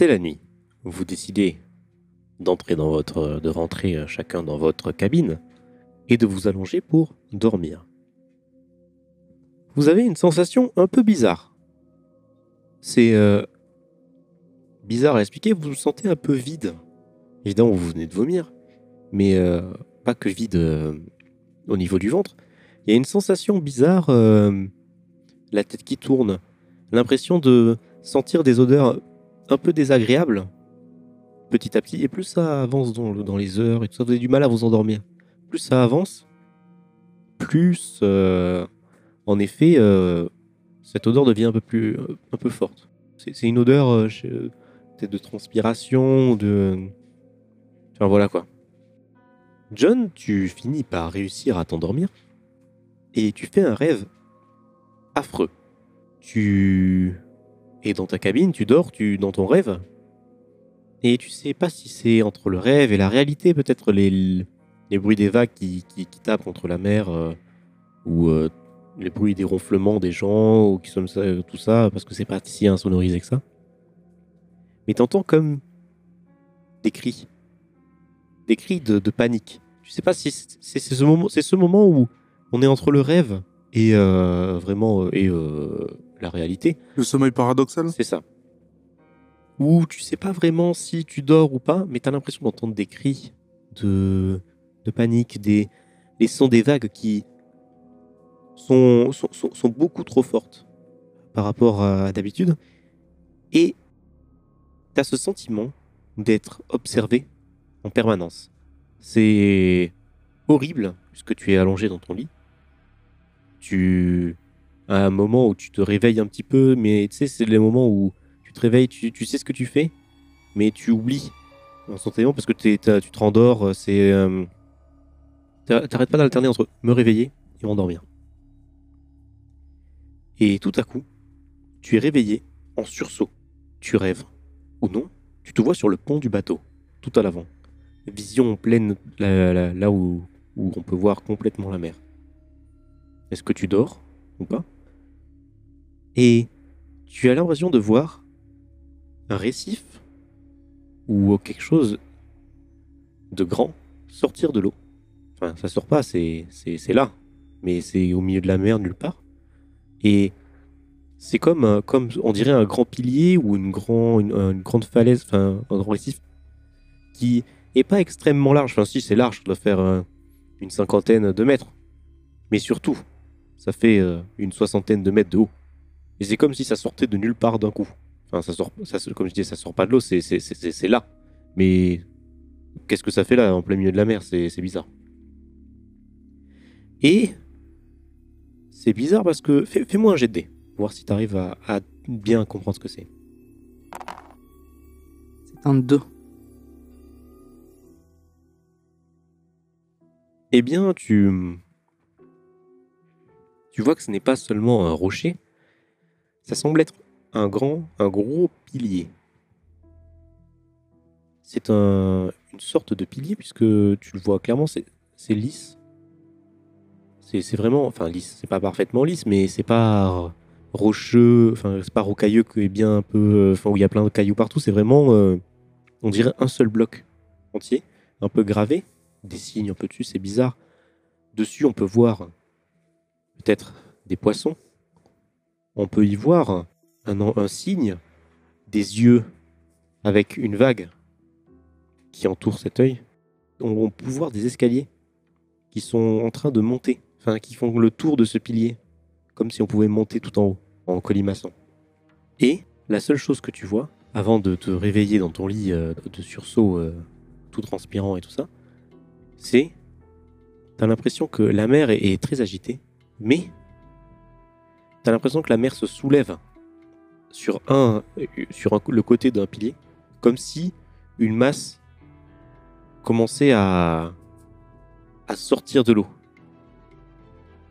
C'est la nuit. Vous décidez d'entrer dans votre, de rentrer euh, chacun dans votre cabine et de vous allonger pour dormir. Vous avez une sensation un peu bizarre. C'est euh, bizarre à expliquer, vous vous sentez un peu vide. Évidemment, vous venez de vomir, mais euh, pas que vide au niveau du ventre. Il y a une sensation bizarre, la tête qui tourne, l'impression de sentir des odeurs un peu désagréables petit à petit. Et plus ça avance dans, le- dans les heures et tout ça, vous avez du mal à vous endormir. Plus ça avance, plus, euh, en effet, euh, cette odeur devient un peu plus, un peu forte. C'est une odeur euh, peut-être de transpiration, de, enfin voilà quoi. John, tu finis par réussir à t'endormir et tu fais un rêve affreux. Tu es dans ta cabine, tu dors, tu dans ton rêve et tu sais pas si c'est entre le rêve et la réalité, peut-être les, les bruits des vagues qui, qui, qui tapent contre la mer euh, ou euh, les bruits des ronflements des gens ou qui sont ça, tout ça parce que c'est pas si insonorisé que ça. Mais t'entends comme des cris, des cris de, de panique. Tu sais pas si c'est ce moment, c'est ce moment où on est entre le rêve et euh, vraiment euh, et euh, la réalité. Le sommeil paradoxal C'est ça. Ou tu sais pas vraiment si tu dors ou pas, mais t'as l'impression d'entendre des cris de, de panique, des les sons des vagues qui sont, sont, sont, sont beaucoup trop fortes par rapport à d'habitude. Et t'as ce sentiment d'être observé en permanence. C'est horrible puisque tu es allongé dans ton lit. Tu à un moment où tu te réveilles un petit peu, mais tu sais, c'est les moments où tu te réveilles, tu, sais ce que tu fais, mais tu oublies instantanément parce que tu te rendors. euh, C'est euh, t'a- t'arrêtes pas d'alterner entre me réveiller et m'endormir. Et tout à coup, tu es réveillé en sursaut. Tu rêves ou non Tu te vois sur le pont du bateau, tout à l'avant, vision pleine là, là- là où on peut voir complètement la mer. Est-ce que tu dors ou pas? Et tu as l'impression de voir un récif ou quelque chose de grand sortir de l'eau. Enfin, ça sort pas, c'est là, mais c'est au milieu de la mer nulle part. Et c'est comme, on dirait un grand pilier ou une, grand, une, une grande falaise, enfin un grand récif qui est pas extrêmement large. Enfin, si c'est large, ça doit faire euh, une cinquantaine de mètres, mais surtout, ça fait euh, une soixantaine de mètres de haut. Et c'est comme si ça sortait de nulle part d'un coup. Enfin, ça sort, ça, comme je disais, ça sort pas de l'eau, c'est c'est- c'est- c'est- c'est là. Mais qu'est-ce que ça fait là, en plein milieu de la mer? C'est c'est bizarre. Et c'est bizarre parce que fais- fais-moi un jet de dés, voir si tu arrives à, à bien comprendre ce que c'est. C'est un 2. Eh bien, tu. Tu vois que ce n'est pas seulement un rocher, ça semble être un grand, un gros pilier. C'est un, une sorte de pilier, puisque tu le vois clairement, c'est lisse. C'est vraiment. Enfin, lisse, c'est pas parfaitement lisse, mais c'est pas rocheux, enfin, c'est pas rocailleux, est bien un peu. Enfin, où il y a plein de cailloux partout, c'est vraiment. euh, on dirait un seul bloc entier, un peu gravé, des signes un peu dessus, c'est bizarre. Dessus, on peut voir peut-être des poissons. On peut y voir un, signe, des yeux avec une vague qui entoure cet œil. On, on peut voir des escaliers qui sont en train de monter, enfin qui font le tour de ce pilier, comme si on pouvait monter tout en haut, en colimaçon. Et la seule chose que tu vois, avant de te réveiller dans ton lit euh, de sursaut, euh, tout transpirant et tout ça, c'est t'as l'impression que la mer est très agitée, mais t'as l'impression que la mer se soulève sur un sur le côté d'un pilier, comme si une masse commençait à à sortir de l'eau.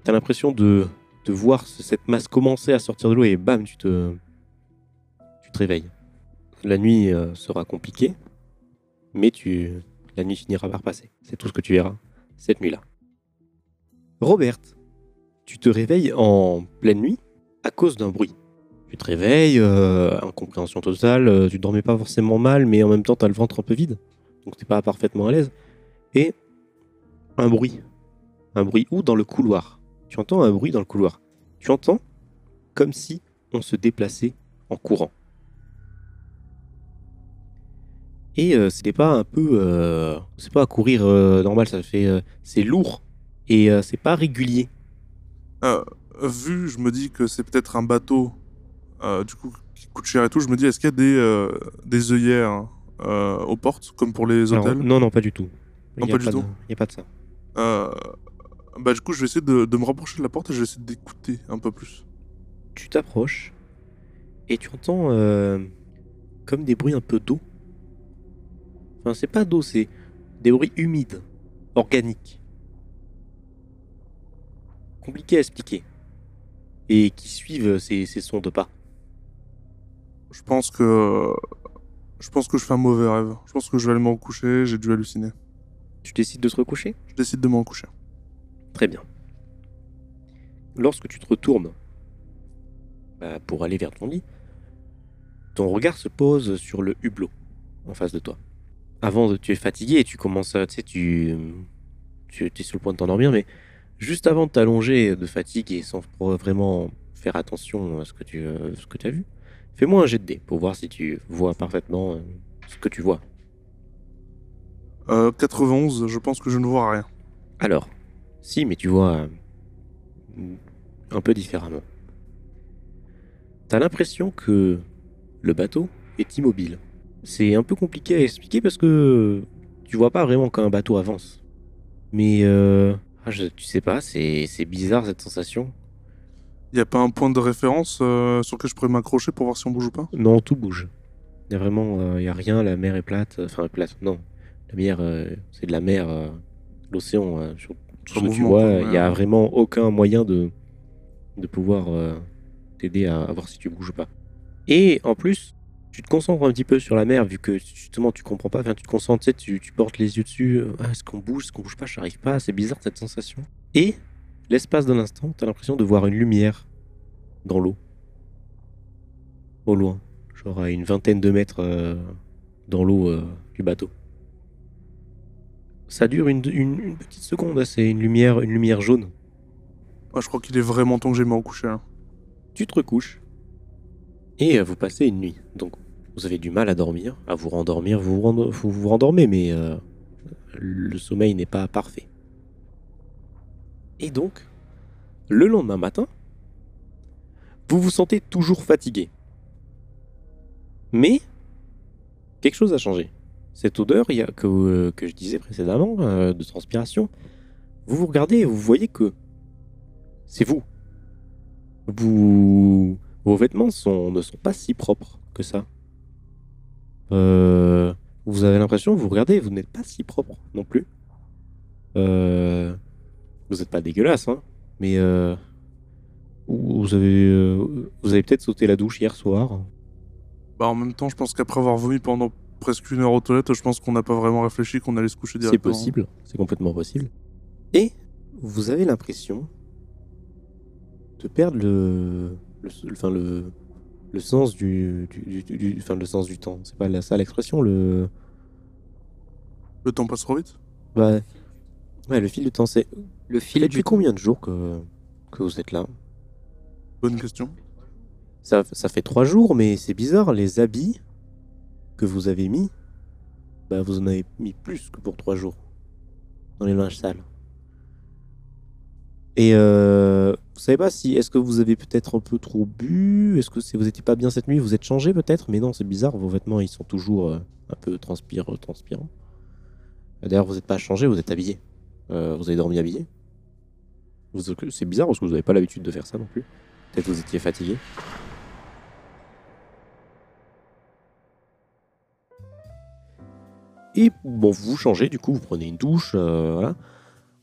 T'as l'impression de de voir ce- cette masse commencer à sortir de l'eau et bam tu te tu te réveilles. La nuit euh, sera compliquée, mais tu la nuit finira par passer. C'est tout ce que tu verras cette nuit-là. Robert, tu te réveilles en pleine nuit à cause d'un bruit. Tu te réveilles, euh, incompréhension totale, euh, tu dormais pas forcément mal, mais en même temps, tu as le ventre un peu vide, donc t'es pas parfaitement à l'aise. Et un bruit. Un bruit où? Dans le couloir. Tu entends un bruit dans le couloir. Tu entends comme si on se déplaçait en courant. Et euh, c'était pas un peu. euh, c'est pas à courir normal, ça fait. c'est lourd et c'est pas régulier. Euh, vu, je me dis que c'est peut-être un bateau, euh, du coup, qui coûte cher et tout, je me dis, est-ce qu'il y a des, euh, des œillères aux portes, comme pour les hôtels? non, non, pas du tout. Non, Il y a pas du de- tout. Il y a pas de ça. Euh, Bah, du coup, je vais essayer de, de me rapprocher de la porte et je vais essayer d'écouter un peu plus. Tu t'approches et tu entends comme des bruits un peu d'eau. Enfin, c'est pas d'eau, c'est des bruits humides, organiques. Compliqué à expliquer. Et qui suivent ces, ces sons de pas. Je pense que. Je pense que je fais un mauvais rêve. Je pense que je vais aller me recoucher, j'ai dû halluciner. Tu décides de te recoucher? Je décide de me recoucher. Très bien. Lorsque tu te retournes bah, pour aller vers ton lit, ton regard se pose sur le hublot en face de toi. Avant, tu es fatigué et tu commences à, tu sais, tu, tu es sur le point de t'endormir, mais juste avant de t'allonger de fatigue et sans vraiment faire attention à ce que tu, euh, ce que as vu, fais-moi un jet de dés pour voir si tu vois parfaitement euh, ce que tu vois. Euh, 91, je pense que je ne vois rien. Alors, si, mais tu vois euh, un peu différemment. T'as l'impression que le bateau est immobile. C'est un peu compliqué à expliquer parce que tu vois pas vraiment quand un bateau avance. Mais euh, je- tu sais pas, c'est c'est bizarre cette sensation. Il n'y a pas un point de référence euh, sur lequel je pourrais m'accrocher pour voir si on bouge ou pas? Non, tout bouge. Il y a vraiment, euh, y a rien, la mer est plate. Enfin, plate, non. La mer, euh, c'est de la mer, euh, l'océan. euh, sur tout ce Sans que tu vois, il y a vraiment aucun moyen de, de pouvoir euh, t'aider à, à voir si tu bouges ou pas. Et en plus, tu te concentres un petit peu sur la mer, vu que justement tu comprends pas. Enfin, tu te concentres, tu, sais, tu, tu portes les yeux dessus. euh, Ah, est-ce qu'on bouge, est-ce qu'on bouge pas Je n'arrive pas. C'est bizarre cette sensation. Et l'espace d'un instant, tu as l'impression de voir une lumière dans l'eau. Au loin. Genre à une vingtaine de mètres euh, dans l'eau euh, du bateau. Ça dure une, une- une petite seconde, c'est une lumière, une lumière jaune. Ah, Je crois qu'il est vraiment temps que j'aille me recoucher. hein. Tu te recouches et vous passez une nuit. Donc vous avez du mal à dormir, à vous rendormir, vous vous, vous, vous rendormez, mais euh, le sommeil n'est pas parfait. Et donc, le lendemain matin, vous vous sentez toujours fatigué. Mais quelque chose a changé. Cette odeur il y a, que, euh, je disais précédemment, euh, de transpiration, vous vous regardez et vous voyez que c'est vous. Vous... Vos vêtements sont, ne sont pas si propres que ça. Euh, vous avez l'impression, vous regardez, vous n'êtes pas si propre non plus. Euh, vous n'êtes pas dégueulasse, hein, mais euh, vous avez, vous avez peut-être sauté la douche hier soir. Bah, en même temps, je pense qu'après avoir vomi pendant presque une heure aux toilettes, je pense qu'on n'a pas vraiment réfléchi qu'on allait se coucher C'est directement. possible, c'est complètement possible. Et vous avez l'impression de perdre le, le, enfin le, le sens du, du, du- du- enfin le sens du temps. C'est pas la- ça l'expression, le, Le temps passe trop vite? Bah, ouais, le fil du temps. C'est Le fil depuis du combien de jours que, que vous êtes là? Bonne question. ça, ça fait trois jours, mais c'est bizarre. Les habits que vous avez mis, bah vous en avez mis plus que pour trois jours dans les linges sales. Et euh, vous savez pas si est-ce que vous avez peut-être un peu trop bu? Est-ce que c'est vous étiez pas bien cette nuit? Vous êtes changé peut-être? Mais non, c'est bizarre. Vos vêtements ils sont toujours euh, un peu transpire, transpirants. D'ailleurs, vous n'êtes pas changé, vous êtes habillé. Euh, vous avez dormi habillé. C'est bizarre parce que vous n'avez pas l'habitude de faire ça non plus. Peut-être vous étiez fatigué. Et bon, vous vous changez, du coup, vous prenez une douche, euh, voilà.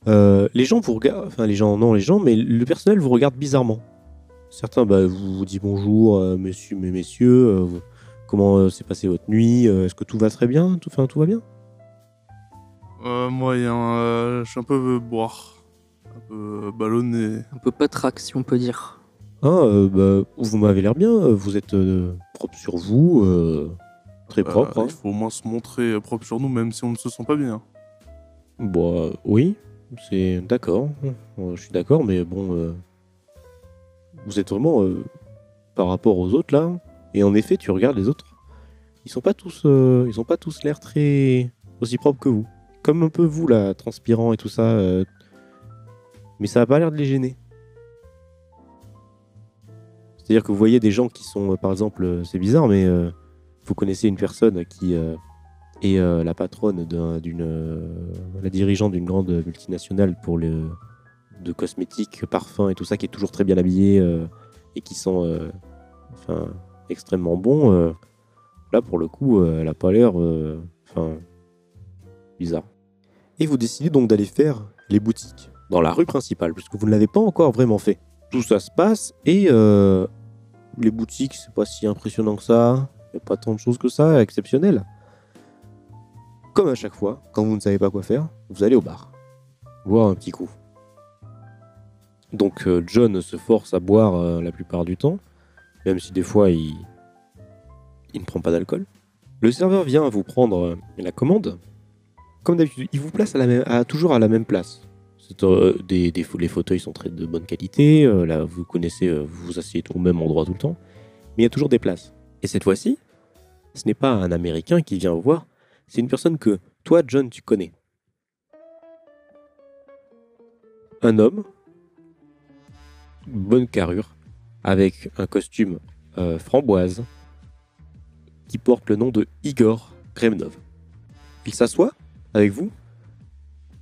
Euh, les gens vous regardent, enfin les gens, non les gens, mais le personnel vous regarde bizarrement. Certains bah, vous, vous disent bonjour, euh, monsieur, mais messieurs, euh, vous- comment euh, s'est passée votre nuit, euh, est-ce que tout va très bien, tout, enfin, tout va bien? Euh, moyen, euh, je suis un peu euh, boire. Un peu ballonné. Un peu patraque, si on peut dire. Ah, euh, bah, vous m'avez l'air bien, vous êtes euh, propre sur vous, euh, très propre. hein. Il faut au moins se montrer propre sur nous, même si on ne se sent pas bien. Bah, oui, c'est d'accord, Euh, je suis d'accord, mais bon, euh, vous êtes vraiment euh, par rapport aux autres là, et en effet, tu regardes les autres, ils sont pas tous, ils ont pas tous l'air très aussi propres que vous, comme un peu vous là, transpirant et tout ça, mais ça a pas l'air de les gêner. C'est-à-dire que vous voyez des gens qui sont, par exemple, c'est bizarre, mais vous connaissez une personne qui est euh, la patronne d'un- d'une, euh, la dirigeante d'une grande multinationale pour le de cosmétiques, parfums et tout ça, qui est toujours très bien habillée euh, et qui sent, enfin, extrêmement bon. là, pour le coup, elle a pas l'air, enfin, bizarre. Et vous décidez donc d'aller faire les boutiques dans la rue principale, puisque vous ne l'avez pas encore vraiment fait. Tout ça se passe et les boutiques, c'est pas si impressionnant que ça. Il n'y a pas tant de choses que ça, exceptionnelles. Comme à chaque fois, quand vous ne savez pas quoi faire, vous allez au bar. Boire un petit coup. Donc euh, John se force à boire euh, la plupart du temps, même si des fois il, ne prend pas d'alcool. Le serveur vient vous prendre euh, la commande. Comme d'habitude, il vous place toujours à la même place. Les fauteuils sont très de bonne qualité. là, vous connaissez, vous vous asseyez au même endroit tout le temps. Mais il y a toujours des places. Et cette fois-ci, ce n'est pas un Américain qui vient vous voir, c'est une personne que toi, John, tu connais. Un homme, bonne carrure, avec un costume euh, framboise, qui porte le nom de Igor Kremnov. Il s'assoit avec vous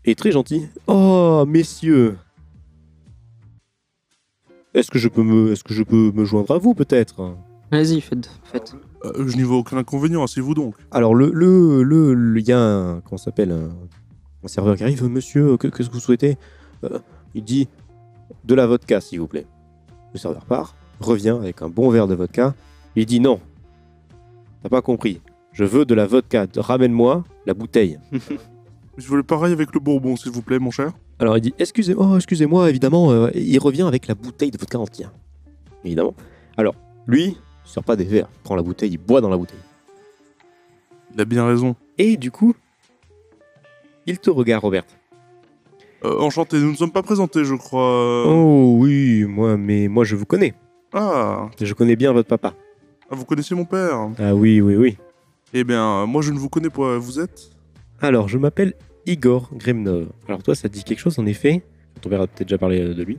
et est très gentil. Oh, messieurs Est-ce que je peux me, est-ce que je peux me joindre à vous peut-être? Vas-y, faites. faites. Euh, je n'y vois aucun inconvénient, asseyez-vous donc. Alors le le le le- il y a un comment s'appelle un, un serveur qui arrive. Monsieur, que- qu'est-ce que vous souhaitez Euh, Il dit de la vodka, s'il vous plaît. Le serveur part, revient avec un bon verre de vodka. Il dit non. T'as pas compris. Je veux de la vodka. Ramène-moi la bouteille. Je voulais pareil avec le bourbon, s'il vous plaît, mon cher. Alors il dit excusez oh, excusez-moi évidemment euh, il revient avec la bouteille de vodka entière. Évidemment. Alors lui il sort pas des verres, il prend la bouteille, il boit dans la bouteille. Il a bien raison. Et du coup il te regarde Robert. Euh, enchanté, nous ne sommes pas présentés, je crois. Oh oui moi mais moi je vous connais. Ah, Je connais bien votre papa. ah, vous connaissez mon père Ah oui oui oui. Eh bien, euh, moi je ne vous connais pas, vous êtes? Alors je m'appelle Igor Gremnov. Alors toi ça te dit quelque chose en effet? Ton père a peut-être déjà parlé euh, de lui.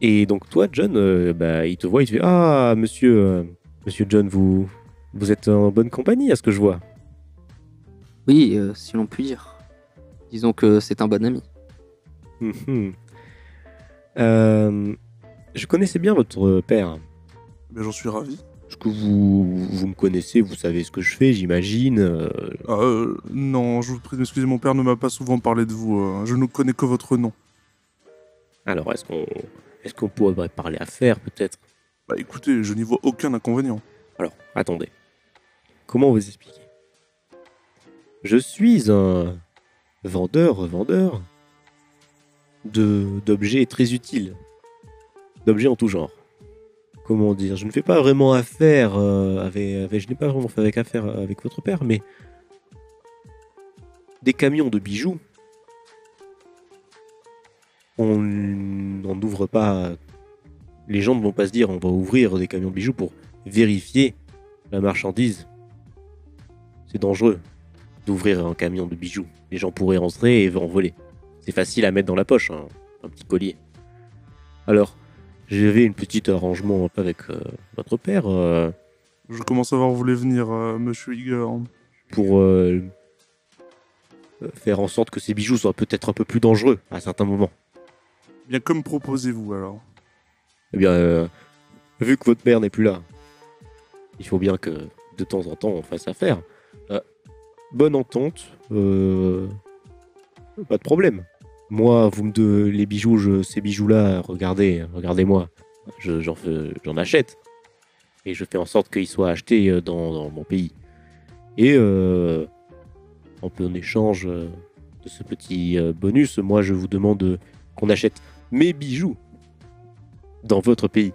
Et donc toi John, euh, bah, il te voit, il te fait ah monsieur euh, monsieur John vous vous êtes en bonne compagnie à ce que je vois. Oui, euh, si l'on peut dire. Disons que c'est un bon ami. Mhm. Euh, je connaissais bien votre père. J'en suis ravi. Est-ce que vous, vous me connaissez, vous savez ce que je fais, j'imagine. euh, Ah, euh, non, je vous prie de m'excuser, mon père ne m'a pas souvent parlé de vous. euh, je ne connais que votre nom. Alors, est-ce qu'on est qu'on pourrait parler affaires, peut-être? Bah écoutez, je n'y vois aucun inconvénient. Alors, attendez. Comment vous expliquer Je suis un vendeur, vendeur de d'objets très utiles. D'objets en tout genre. Comment dire? Je ne fais pas vraiment affaire euh, avec, Je n'ai pas vraiment fait avec affaire avec votre père, mais des camions de bijoux. On on n'ouvre pas. Les gens ne vont pas se dire on va ouvrir des camions de bijoux pour vérifier la marchandise. C'est dangereux d'ouvrir un camion de bijoux. Les gens pourraient rentrer et en voler. C'est facile à mettre dans la poche, hein, un petit collier. Alors, j'avais une petite arrangement avec euh, votre père euh, Je commence à voir où vous voulez venir, euh, monsieur Igor. pour faire en sorte que ces bijoux soient peut-être un peu plus dangereux à certains moments. Bien, comme proposez-vous alors? Eh bien, euh, vu que votre père n'est plus là, il faut bien que de temps en temps on fasse affaire. Euh, bonne entente, euh, pas de problème. Moi, vous me de les bijoux, ces bijoux-là, regardez, regardez-moi, je- j'en achète et je fais en sorte qu'ils soient achetés dans, mon pays. Et en échange de ce petit bonus, moi je vous demande qu'on achète mes bijoux dans votre pays.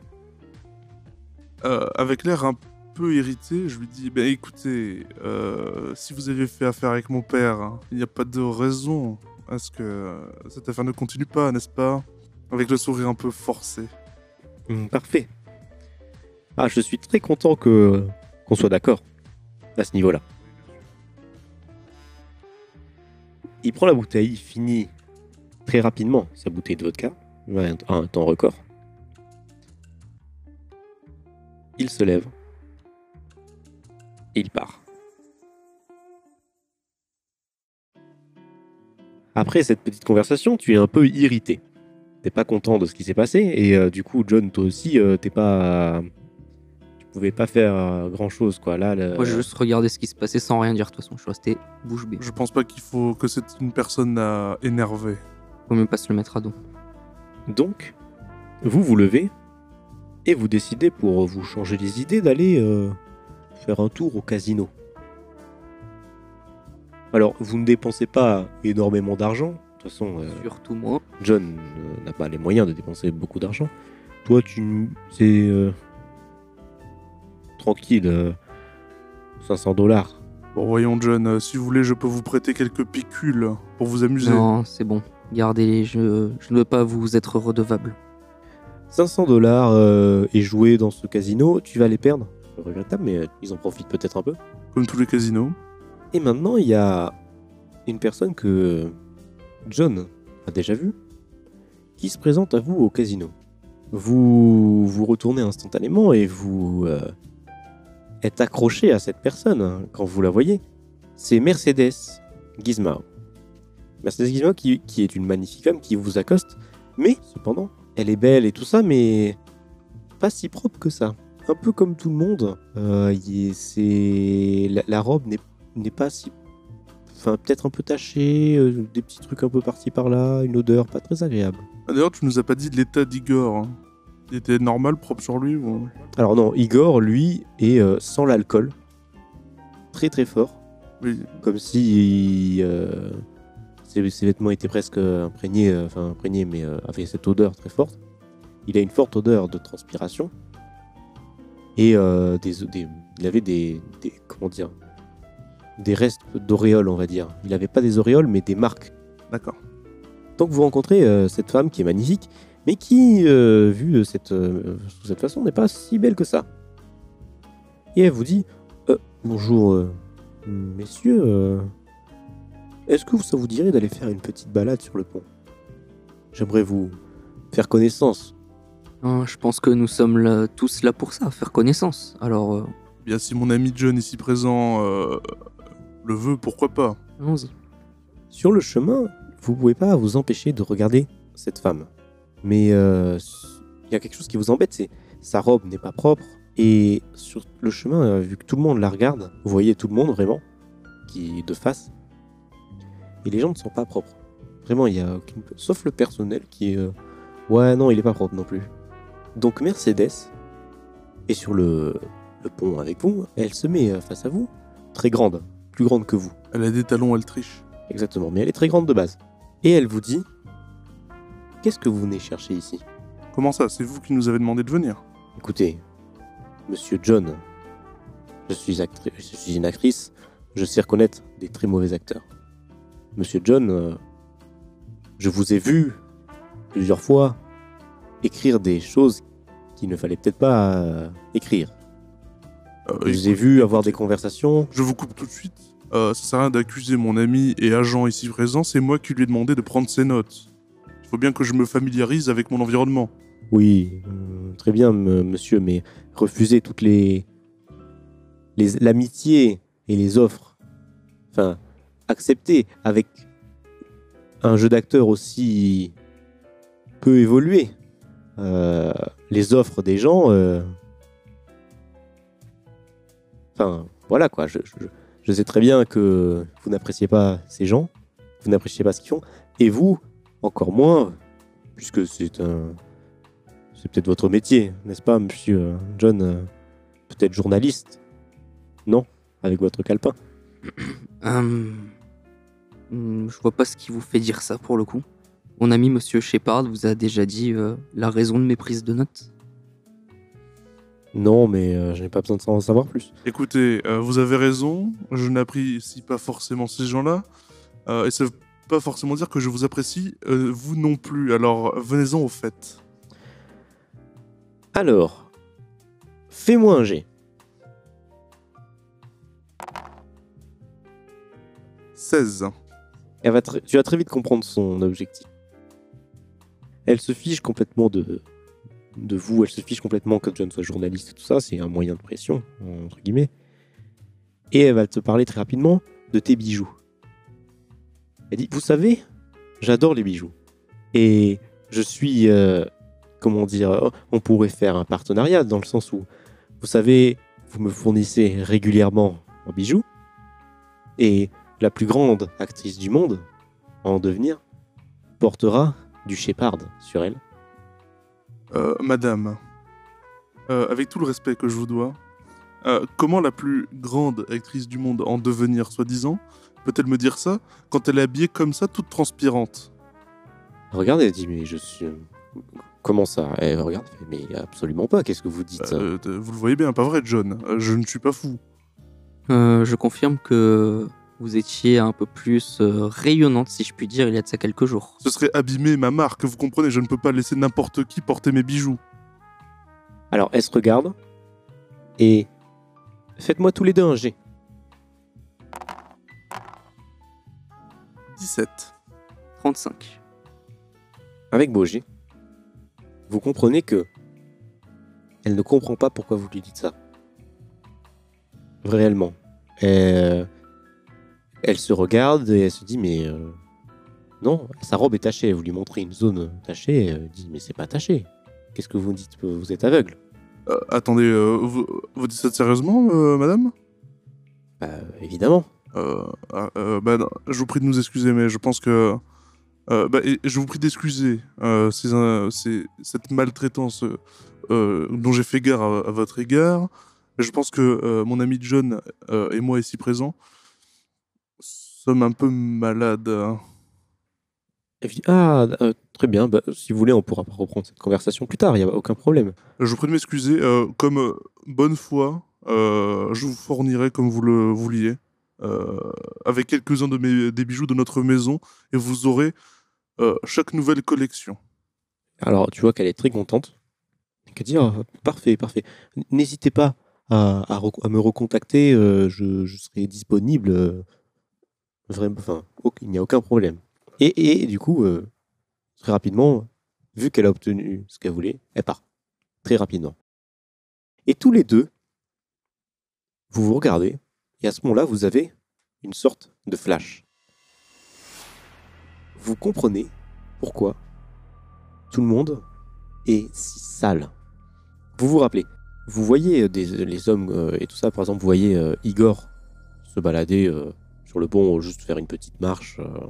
Euh, avec l'air un peu irrité, je lui dis Ben écoutez, euh, si vous avez fait affaire avec mon père, hein, il n'y a pas de raison à ce que cette affaire ne continue pas, n'est-ce pas? Avec le sourire un peu forcé. Hum, parfait. Ah, je suis très content que qu'on soit d'accord à ce niveau-là. Il prend la bouteille, il finit très rapidement sa bouteille de vodka, à un temps record. Il se lève et il part. Après cette petite conversation, tu es un peu irrité. T'es pas content de ce qui s'est passé et euh, du coup, John, toi aussi, euh, t'es pas, tu pouvais pas faire grand chose quoi. Là, le- Moi, j'ai juste regardé ce qui se passait sans rien dire. De toute façon, je suis resté bouche bée. Je pense pas qu'il faut que c'est une personne à énerver. Faut même pas se le mettre à dos. Donc, vous vous levez et vous décidez pour vous changer les idées d'aller euh, faire un tour au casino. Alors, vous ne dépensez pas énormément d'argent. De toute façon, euh, Surtout moi. John euh, n'a pas les moyens de dépenser beaucoup d'argent. Toi, tu. C'est. euh, tranquille. euh, 500 dollars. Bon, voyons, John, euh, si vous voulez, je peux vous prêter quelques picules pour vous amuser. Non, c'est bon. Gardez-les. Je, je ne veux pas vous être redevable. 500 dollars euh, et jouer dans ce casino, tu vas les perdre. Regrettable, mais euh, ils en profitent peut-être un peu. Comme tous les casinos. Et maintenant, il y a une personne que John a déjà vue qui se présente à vous au casino. Vous vous retournez instantanément et vous euh, êtes accroché à cette personne hein, quand vous la voyez. C'est Mercedes Gizmao. Mercedes Gizmao qui, qui est une magnifique femme qui vous accoste, mais cependant, elle est belle et tout ça, mais pas si propre que ça. Un peu comme tout le monde, euh, y est- c'est la, la robe n'est n'est pas si. Enfin, peut-être un peu taché, euh, des petits trucs un peu par-ci par-là, une odeur pas très agréable. Ah, D'ailleurs, tu nous as pas dit de l'état d'Igor. hein. Il était normal, propre sur lui ou... Alors, non, Igor, lui, est euh, sans l'alcool. Très très fort. Oui. Comme si ses, ses vêtements étaient presque imprégnés, euh, enfin imprégnés, mais euh, avaient cette odeur très forte. Il a une forte odeur de transpiration. Et euh, des, des- il avait des, des- Comment dire Des restes d'auréoles, on va dire. Il n'avait pas des auréoles, mais des marques. D'accord. Donc vous rencontrez cette femme qui est magnifique, mais qui, vue de cette, sous cette façon, n'est pas si belle que ça. Et elle vous dit Bonjour, messieurs, est-ce que ça vous dirait d'aller faire une petite balade sur le pont? J'aimerais vous faire connaissance. Je pense que nous sommes là- tous là pour ça, faire connaissance. Alors, euh, Bien, si mon ami John ici présent euh, le veut, pourquoi pas? allons-y. Sur le chemin, vous pouvez pas vous empêcher de regarder cette femme. Mais euh, il y a quelque chose qui vous embête, c'est sa robe n'est pas propre. Et sur le chemin, vu que tout le monde la regarde, vous voyez tout le monde vraiment, qui est de face. Et les gens ne sont pas propres. Vraiment, il y a aucune... Sauf le personnel qui est... euh, Ouais, non, il est pas propre non plus. Donc Mercedes est sur le, le pont avec vous. Elle se met euh, face à vous, très grande, plus grande que vous. Elle a des talons, elle triche. Exactement, mais elle est très grande de base. Et elle vous dit Qu'est-ce que vous venez chercher ici? Comment ça? C'est vous qui nous avez demandé de venir Écoutez, monsieur John, je suis, actri- je suis une actrice, je sais reconnaître des très mauvais acteurs. Monsieur John, euh, je vous ai vu plusieurs fois écrire des choses qu'il ne fallait peut-être pas euh, écrire. Euh, Je vous ai vu avoir des conversations. Je vous coupe tout de suite. Ça sert à rien d'accuser mon ami et agent ici présent, c'est moi qui lui ai demandé de prendre ses notes. Il faut bien que je me familiarise avec mon environnement. Oui, très bien, monsieur, mais refuser toutes les. les l'amitié et les offres. Enfin, accepter avec un jeu d'acteur aussi peu évolué euh, les offres des gens. euh, Enfin, voilà quoi. Je, sais très bien que vous n'appréciez pas ces gens, vous n'appréciez pas ce qu'ils font, et vous, encore moins, puisque c'est un. C'est peut-être votre métier, n'est-ce pas, monsieur John euh, Peut-être journaliste Non Avec votre calepin je vois pas ce qui vous fait dire ça pour le coup. Mon ami Monsieur Shepard vous a déjà dit euh, la raison de mes prises de notes. Non, mais euh, je n'ai pas besoin de en savoir plus. Écoutez, euh, vous avez raison, je n'apprécie pas forcément ces gens-là, euh, et ça veut pas forcément dire que je vous apprécie, euh, vous non plus, alors venez-en au fait. Alors, fais-moi un jet. 16. Elle va tu vas très vite comprendre son objectif. Elle se fiche complètement de, de vous, elle se fiche complètement que John soit journaliste et tout ça, c'est un moyen de pression, entre guillemets. Et elle va te parler très rapidement de tes bijoux. Elle dit, vous savez, j'adore les bijoux. Et je suis, euh, comment dire, on pourrait faire un partenariat dans le sens où, vous savez, vous me fournissez régulièrement en bijoux. Et la plus grande actrice du monde, en devenir, portera du Shepard sur elle. Euh, madame, euh, avec tout le respect que je vous dois, euh, comment la plus grande actrice du monde en devenir, soi-disant, peut-elle me dire ça quand elle est habillée comme ça, toute transpirante? Regarde, elle dit, mais je suis... Comment ça? Elle regarde, elle fait, mais absolument pas, qu'est-ce que vous dites Euh, Vous le voyez bien, pas vrai, John? Je ne suis pas fou. Euh, je confirme que vous étiez un peu plus euh, rayonnante, si je puis dire, il y a de ça quelques jours. Ce serait abîmer ma marque, vous comprenez Je ne peux pas laisser n'importe qui porter mes bijoux. Alors, elle se regarde, et faites-moi tous les deux un G. 17. 35. Avec beau G, vous comprenez que elle ne comprend pas pourquoi vous lui dites ça. Réellement. Elle, elle se regarde et elle se dit, mais euh, non, sa robe est tachée. Vous lui montrez une zone tachée, elle dit, mais c'est pas taché. Qu'est-ce que vous dites? Vous êtes aveugle Euh, attendez, euh, vous, vous dites ça sérieusement, madame? Bah, évidemment. Ah, bah, non, je vous prie de nous excuser, mais je pense que. bah, je vous prie d'excuser cette maltraitance dont j'ai fait gare à, à votre égard. Je pense que euh, mon ami John euh, et moi ici présents sommes un peu malades. hein. Elle dit, ah, euh, très bien, bah, si vous voulez, on pourra reprendre cette conversation plus tard, il n'y a aucun problème. Je vous prie de m'excuser. euh, comme euh, bonne foi, je vous fournirai comme vous le vouliez, avec quelques-uns de mes, des bijoux de notre maison, et vous aurez chaque nouvelle collection. Alors, tu vois qu'elle est très contente. Elle dit, Ah, parfait, parfait. N'hésitez pas à, à rec- à me recontacter, je, je serai disponible. Euh, vraiment, enfin, il n'y a aucun problème. Et, et du coup, euh, très rapidement, vu qu'elle a obtenu ce qu'elle voulait, elle part. Très rapidement. Et tous les deux, vous vous regardez, et à ce moment-là, vous avez une sorte de flash. Vous comprenez pourquoi tout le monde est si sale. Vous vous rappelez, vous voyez euh, des, les hommes euh, et tout ça, par exemple, vous voyez euh, Igor se balader euh, sur le pont, juste faire une petite marche, euh,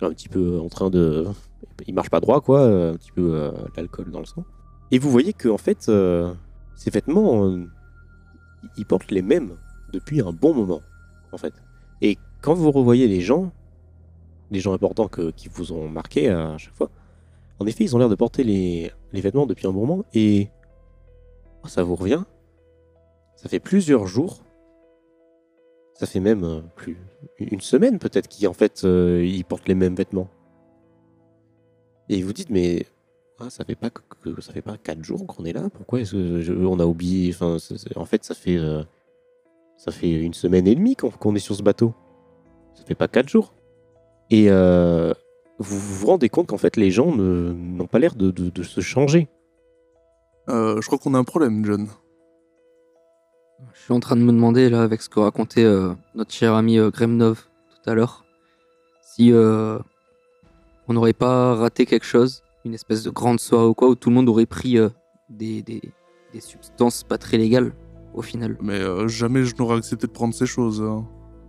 un petit peu en train de... Il marche pas droit, quoi, euh, un petit peu euh, l'alcool dans le sang. Et vous voyez que en fait, ces vêtements, ils portent les mêmes depuis un bon moment, en fait. Et quand vous revoyez les gens, les gens importants qui vous ont marqué à chaque fois, en effet, ils ont l'air de porter les, les vêtements depuis un bon moment et oh, ça vous revient. Ça fait plusieurs jours. Ça fait même euh, plus une semaine peut-être qu'ils en fait euh, ils portent les mêmes vêtements. Et vous dites mais ah, ça fait pas que, ça fait pas quatre jours qu'on est là. Pourquoi est-ce que je- on a oublié en fait, ça fait euh, ça fait une semaine et demie qu'on qu'on est sur ce bateau. Ça fait pas quatre jours. Et vous vous rendez compte qu'en fait les gens n'ont pas l'air de, de- se changer. Je crois qu'on a un problème, John. Je suis en train de me demander, là, avec ce que racontait euh, notre cher ami euh, Gremnov tout à l'heure, si euh, on n'aurait pas raté quelque chose, une espèce de grande soirée ou quoi, où tout le monde aurait pris euh, des, des, des substances pas très légales, au final. Mais jamais je n'aurais accepté de prendre ces choses. hein.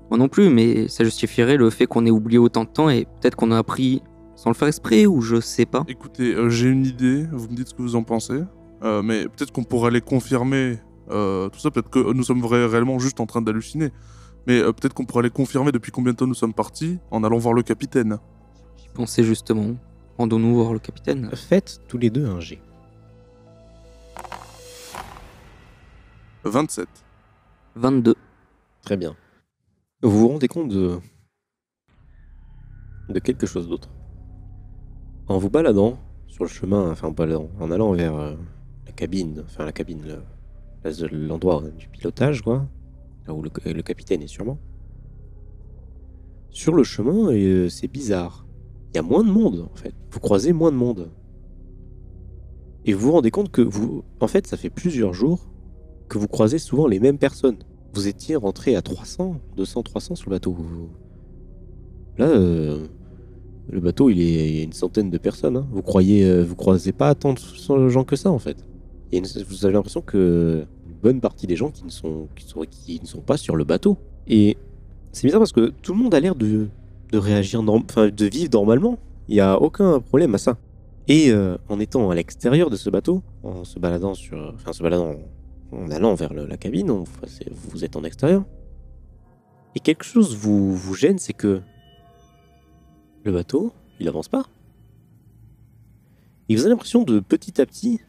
Moi non plus, mais ça justifierait le fait qu'on ait oublié autant de temps et peut-être qu'on a appris sans le faire exprès ou je sais pas. Écoutez, j'ai une idée, vous me dites ce que vous en pensez. Mais peut-être qu'on pourrait aller confirmer euh, tout ça, peut-être que nous sommes réellement juste en train d'halluciner. Mais euh, peut-être qu'on pourrait aller confirmer depuis combien de temps nous sommes partis en allant voir le capitaine. J'y pensais justement. Rendons-nous voir le capitaine. Faites tous les deux un G. 27. 22. Très bien. Vous vous rendez compte de, de quelque chose d'autre. En vous baladant sur le chemin, enfin en, baladant, en allant vers euh, la cabine, enfin la cabine, le- l'endroit du pilotage, quoi, là où le, le capitaine est sûrement. Sur le chemin, euh, c'est bizarre. Il y a moins de monde, en fait. Vous croisez moins de monde. Et vous vous rendez compte que vous, en fait, ça fait plusieurs jours que vous croisez souvent les mêmes personnes. Vous étiez rentré à 300, 200, 300 sur le bateau. Là, euh, le bateau, il est, y a une centaine de personnes. hein. Vous croyez, euh, vous croisez pas tant de gens que ça, en fait. Une- vous avez l'impression que une bonne partie des gens qui ne sont, qui ne sont pas sur le bateau. Et c'est bizarre parce que tout le monde a l'air de, de réagir, enfin, de vivre normalement. Il n'y a aucun problème à ça. Et euh, en étant à l'extérieur de ce bateau, en se baladant sur, enfin, se baladant en allant vers la cabine, vous êtes en extérieur. Et quelque chose vous, vous gêne, c'est que le bateau, il avance pas. Et vous avez l'impression de petit à petit,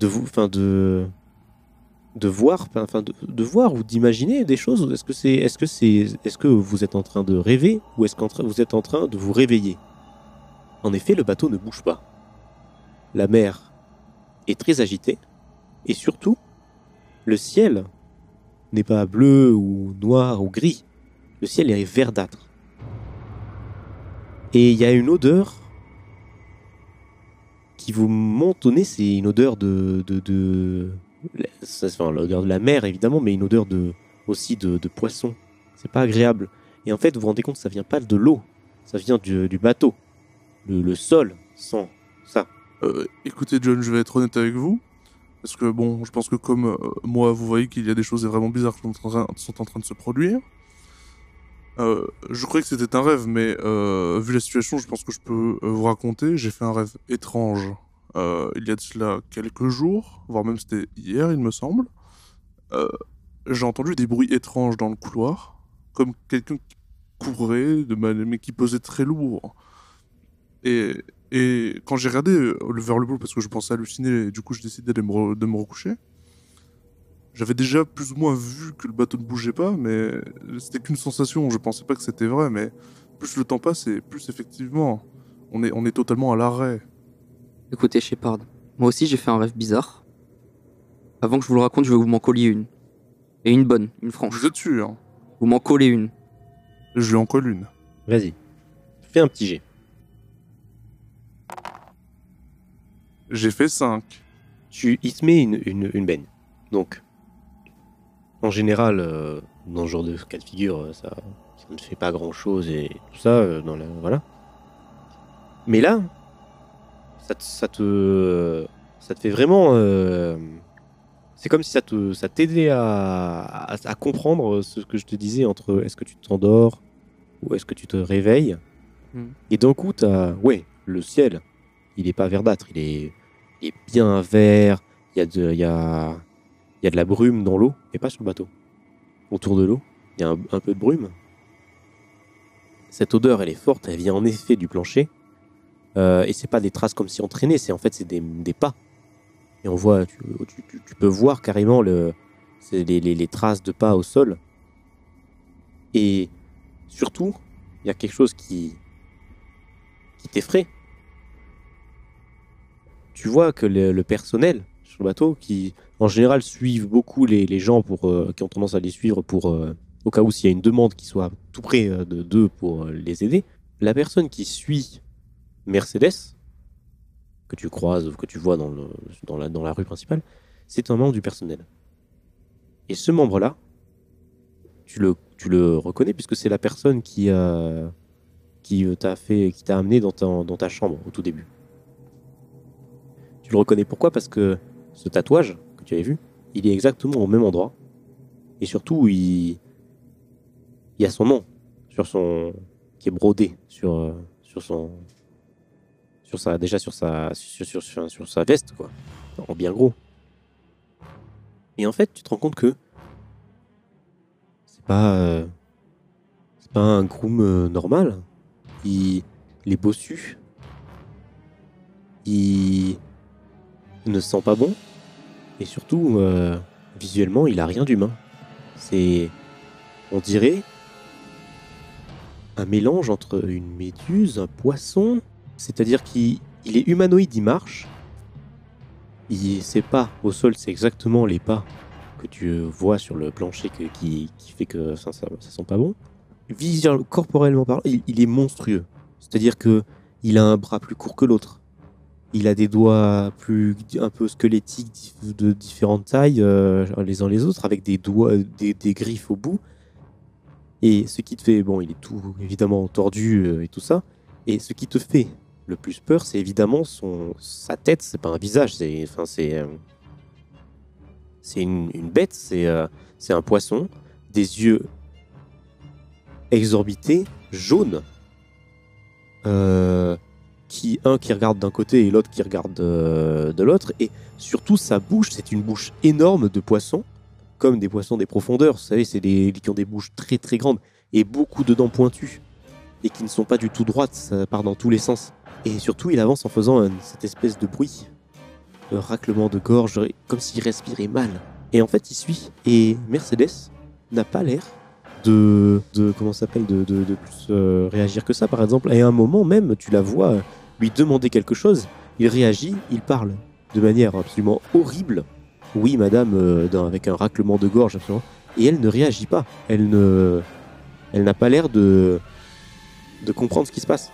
de vous, enfin de, de voir, enfin de, de voir ou d'imaginer des choses. Est-ce que c'est, est-ce que c'est, est-ce que vous êtes en train de rêver ou est-ce que vous êtes en train de vous réveiller? En effet, le bateau ne bouge pas. La mer est très agitée et surtout, le ciel n'est pas bleu ou noir ou gris. Le ciel est verdâtre. Et il y a une odeur qui vous monte au nez, c'est une odeur de... de, de... Enfin, l'odeur de la mer, évidemment, mais une odeur de, aussi de, de poisson. C'est pas agréable. Et en fait, vous vous rendez compte, ça vient pas de l'eau. Ça vient du, bateau. Le, sol sent ça. Euh, écoutez, John, je vais être honnête avec vous. Parce que, bon, je pense que comme euh, moi, vous voyez qu'il y a des choses vraiment bizarres qui sont en train de se produire. Euh, je croyais que c'était un rêve, mais euh, vu la situation, je pense que je peux euh, vous raconter. J'ai fait un rêve étrange il y a de cela quelques jours, voire même c'était hier, il me semble. J'ai entendu des bruits étranges dans le couloir, comme quelqu'un qui courait, de mais qui pesait très lourd. Et, et quand j'ai regardé vers le bout, parce que je pensais halluciner, et du coup j'ai décidé de de me recoucher, j'avais déjà plus ou moins vu que le bateau ne bougeait pas, mais c'était qu'une sensation, je pensais pas que c'était vrai, mais plus le temps passe et plus effectivement, on est, on est totalement à l'arrêt. Écoutez, Shepard, moi aussi j'ai fait un rêve bizarre. Avant que je vous le raconte, je vais vous m'en coller une. Et une bonne, une franche. Vous êtes sûr? Hein Vous m'en collez une. Je lui en colle une. Vas-y. Fais un petit jet. J'ai fait 5. tu, il te met une, une, une baigne. Donc, en général, euh, dans ce genre de cas de figure, euh, ça, ça ne fait pas grand chose et tout ça, euh, dans la, voilà. Mais là, ça te, ça te, ça te fait vraiment. euh, c'est comme si ça te, ça t'aidait à, à, à comprendre ce que je te disais entre est-ce que tu t'endors ou est-ce que tu te réveilles. Hmm. Et d'un coup, t'as, ouais, le ciel, il est pas verdâtre, il est, il est bien vert. Il y a de, il y a, il y a de la brume dans l'eau, mais pas sur le bateau. Autour de l'eau, il y a un, peu de brume. Cette odeur, elle est forte, elle vient en effet du plancher. Euh, et c'est pas des traces comme si on traînait, c'est en fait c'est des, pas. Et on voit, tu, peux voir carrément les, traces de pas au sol. Et surtout, il y a quelque chose qui, qui t'effraie. Tu vois que le personnel le bateau, qui en général suivent beaucoup les, gens pour, euh, qui ont tendance à les suivre pour, euh, au cas où s'il y a une demande qui soit tout près euh, de d'eux pour euh, les aider. La personne qui suit Mercedes, que tu croises ou que tu vois dans, le, dans, la, dans la rue principale, c'est un membre du personnel. Et ce membre-là, tu le, tu le reconnais puisque c'est la personne qui, a qui euh, t'a fait, qui t'a amené dans ta, dans ta chambre au tout début. Tu le reconnais pourquoi? Parce que ce tatouage que tu avais vu, il est exactement au même endroit. Et surtout, il, il y a son nom sur son qui est brodé sur euh, sur son sur sa déjà sur sa sur, sur, sur, sa veste quoi. En bien gros. Et en fait tu te rends compte que c'est pas euh, c'est pas un groom euh, normal. Il, il est bossu il ne sent pas bon et surtout euh, visuellement, il a rien d'humain. C'est, on dirait, un mélange entre une méduse, un poisson. C'est-à-dire qu'il il est humanoïde, il marche. Il, ses pas au sol, c'est exactement les pas que tu vois sur le plancher qui, qui fait que ça, sent pas bon. Corporellement parlant, il, il est monstrueux. C'est-à-dire que il a un bras plus court que l'autre. Il a des doigts un peu squelettiques de différentes tailles euh, les uns les autres, avec des doigts, des, griffes au bout. Et ce qui te fait, bon, il est tout évidemment tordu euh, et tout ça. Et ce qui te fait le plus peur, c'est évidemment son sa tête. C'est pas un visage, c'est enfin c'est euh, c'est une, bête. C'est c'est un poisson, des yeux exorbités, jaunes, euh, qui un qui regarde d'un côté et l'autre qui regarde euh, de l'autre. Et surtout sa bouche, c'est une bouche énorme de poisson, comme des poissons des profondeurs. Vous savez, c'est des qui ont des bouches très très grandes et beaucoup de dents pointues et qui ne sont pas du tout droites. Ça part dans tous les sens. Et surtout, il avance en faisant cette espèce de bruit, un raclement de gorge, comme s'il respirait mal. Et en fait, il suit. Et Mercedes n'a pas l'air de, de comment s'appelle de, de, de plus euh, réagir que ça. Par exemple, et à un moment même, tu la vois lui demander quelque chose. Il réagit, il parle de manière absolument horrible. Oui, madame, euh, avec un raclement de gorge, absolument. Et elle ne réagit pas. Elle ne, elle n'a pas l'air de comprendre ce qui se passe.